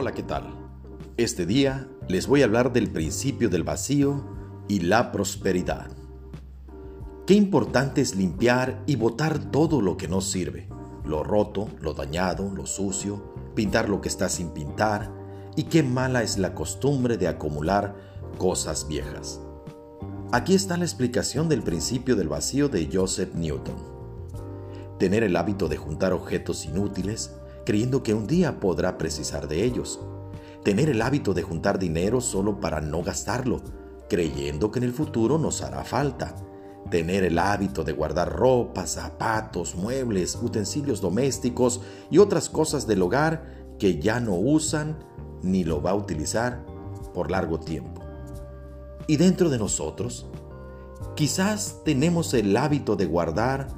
Hola, ¿qué tal? Este día les voy a hablar del principio del vacío y la prosperidad. Qué importante es limpiar y botar todo lo que no sirve, lo roto, lo dañado, lo sucio, pintar lo que está sin pintar, y qué mala es la costumbre de acumular cosas viejas. Aquí está la explicación del principio del vacío de Joseph Newton. Tener el hábito de juntar objetos inútiles creyendo que un día podrá precisar de ellos. Tener el hábito de juntar dinero solo para no gastarlo, creyendo que en el futuro nos hará falta. Tener el hábito de guardar ropa, zapatos, muebles, utensilios domésticos y otras cosas del hogar que ya no usan ni lo va a utilizar por largo tiempo. Y dentro de nosotros, quizás tenemos el hábito de guardar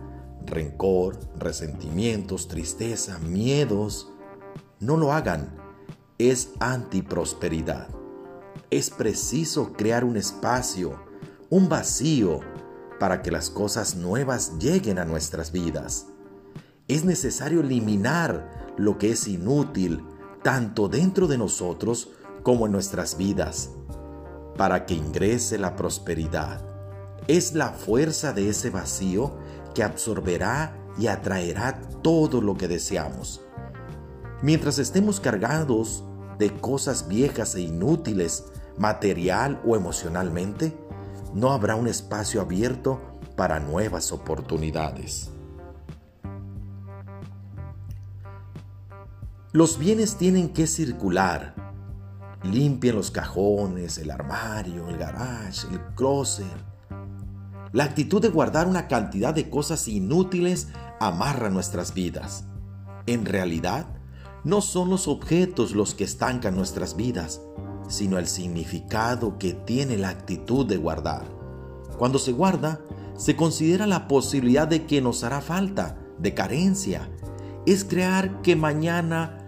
rencor, resentimientos, tristeza, miedos. No lo hagan. Es antiprosperidad. Es preciso crear un espacio, un vacío, para que las cosas nuevas lleguen a nuestras vidas. Es necesario eliminar lo que es inútil, tanto dentro de nosotros como en nuestras vidas, para que ingrese la prosperidad. Es la fuerza de ese vacío que absorberá y atraerá todo lo que deseamos. Mientras estemos cargados de cosas viejas e inútiles, material o emocionalmente, no habrá un espacio abierto para nuevas oportunidades. Los bienes tienen que circular. Limpien los cajones, el armario, el garage, el closet, la actitud de guardar una cantidad de cosas inútiles amarra nuestras vidas. En realidad, no son los objetos los que estancan nuestras vidas, sino el significado que tiene la actitud de guardar. Cuando se guarda, se considera la posibilidad de que nos hará falta, de carencia. Es crear que mañana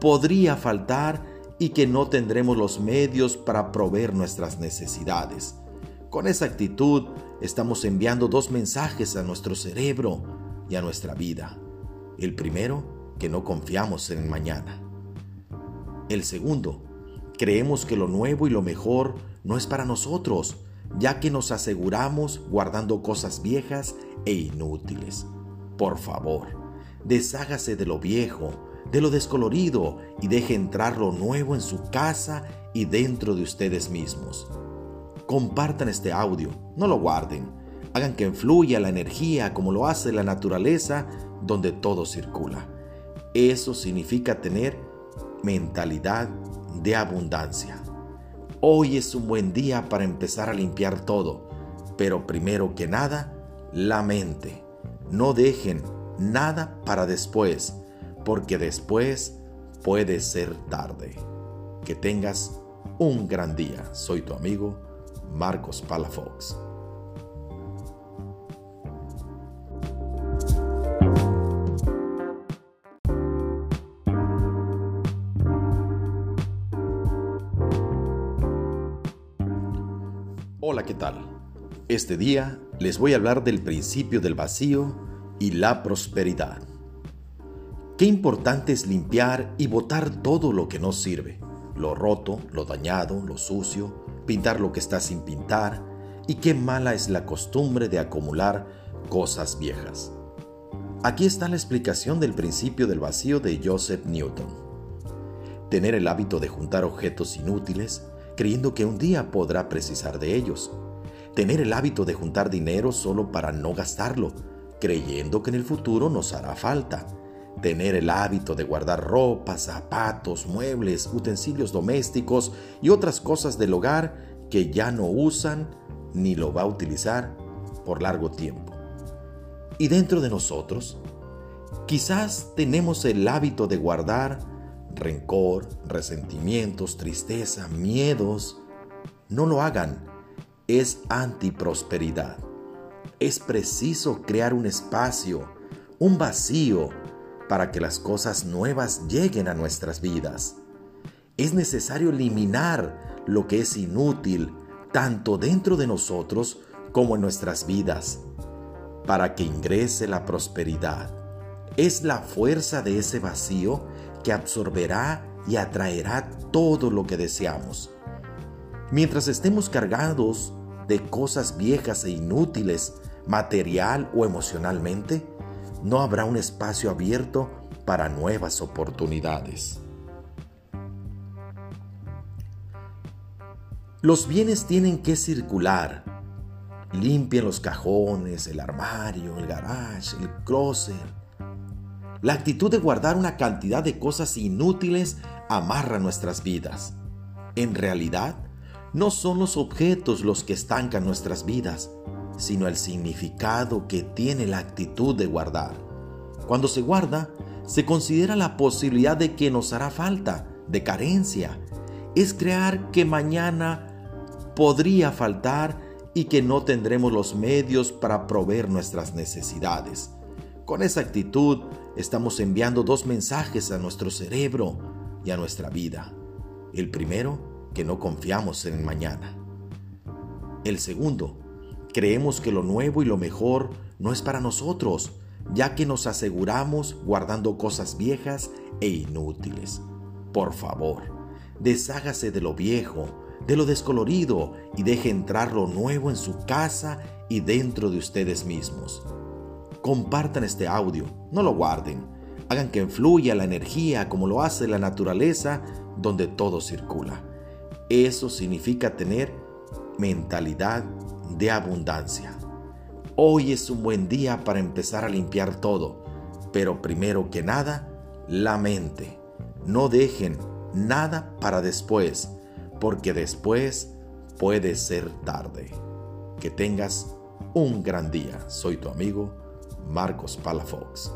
podría faltar y que no tendremos los medios para proveer nuestras necesidades. Con esa actitud estamos enviando dos mensajes a nuestro cerebro y a nuestra vida. El primero, que no confiamos en el mañana. El segundo, creemos que lo nuevo y lo mejor no es para nosotros, ya que nos aseguramos guardando cosas viejas e inútiles. Por favor, deshágase de lo viejo, de lo descolorido y deje entrar lo nuevo en su casa y dentro de ustedes mismos. Compartan este audio, no lo guarden. Hagan que fluya la energía como lo hace la naturaleza donde todo circula. Eso significa tener mentalidad de abundancia. Hoy es un buen día para empezar a limpiar todo, pero primero que nada, la mente. No dejen nada para después, porque después puede ser tarde. Que tengas un gran día. Soy tu amigo Marcos Palafox. Hola, ¿qué tal? Este día les voy a hablar del principio del vacío y la prosperidad. Qué importante es limpiar y botar todo lo que no sirve, lo roto, lo dañado, lo sucio, pintar lo que está sin pintar, y qué mala es la costumbre de acumular cosas viejas. Aquí está la explicación del principio del vacío de Joseph Newton. Tener el hábito de juntar objetos inútiles, creyendo que un día podrá precisar de ellos. Tener el hábito de juntar dinero solo para no gastarlo, creyendo que en el futuro nos hará falta tener el hábito de guardar ropa, zapatos, muebles, utensilios domésticos y otras cosas del hogar que ya no usan ni lo va a utilizar por largo tiempo. Y dentro de nosotros, quizás tenemos el hábito de guardar rencor, resentimientos, tristeza, miedos. No lo hagan. Es antiprosperidad. Es preciso crear un espacio, un vacío para que las cosas nuevas lleguen a nuestras vidas. Es necesario eliminar lo que es inútil, tanto dentro de nosotros como en nuestras vidas, para que ingrese la prosperidad. Es la fuerza de ese vacío que absorberá y atraerá todo lo que deseamos. Mientras estemos cargados de cosas viejas e inútiles, material o emocionalmente, no habrá un espacio abierto para nuevas oportunidades. Los bienes tienen que circular. Limpien los cajones, el armario, el garage, el closet. La actitud de guardar una cantidad de cosas inútiles amarra nuestras vidas. En realidad, no son los objetos los que estancan nuestras vidas, sino el significado que tiene la actitud de guardar. Cuando se guarda, se considera la posibilidad de que nos hará falta, de carencia. Es crear que mañana podría faltar y que no tendremos los medios para proveer nuestras necesidades. Con esa actitud estamos enviando dos mensajes a nuestro cerebro y a nuestra vida. El primero, que no confiamos en mañana. El segundo, creemos que lo nuevo y lo mejor no es para nosotros, ya que nos aseguramos guardando cosas viejas e inútiles. Por favor, deshágase de lo viejo, de lo descolorido y deje entrar lo nuevo en su casa y dentro de ustedes mismos. Compartan este audio, no lo guarden. Hagan que fluya la energía como lo hace la naturaleza donde todo circula. Eso significa tener mentalidad de abundancia. Hoy es un buen día para empezar a limpiar todo, pero primero que nada, la mente. No dejen nada para después, porque después puede ser tarde. Que tengas un gran día. Soy tu amigo Marcos Palafox.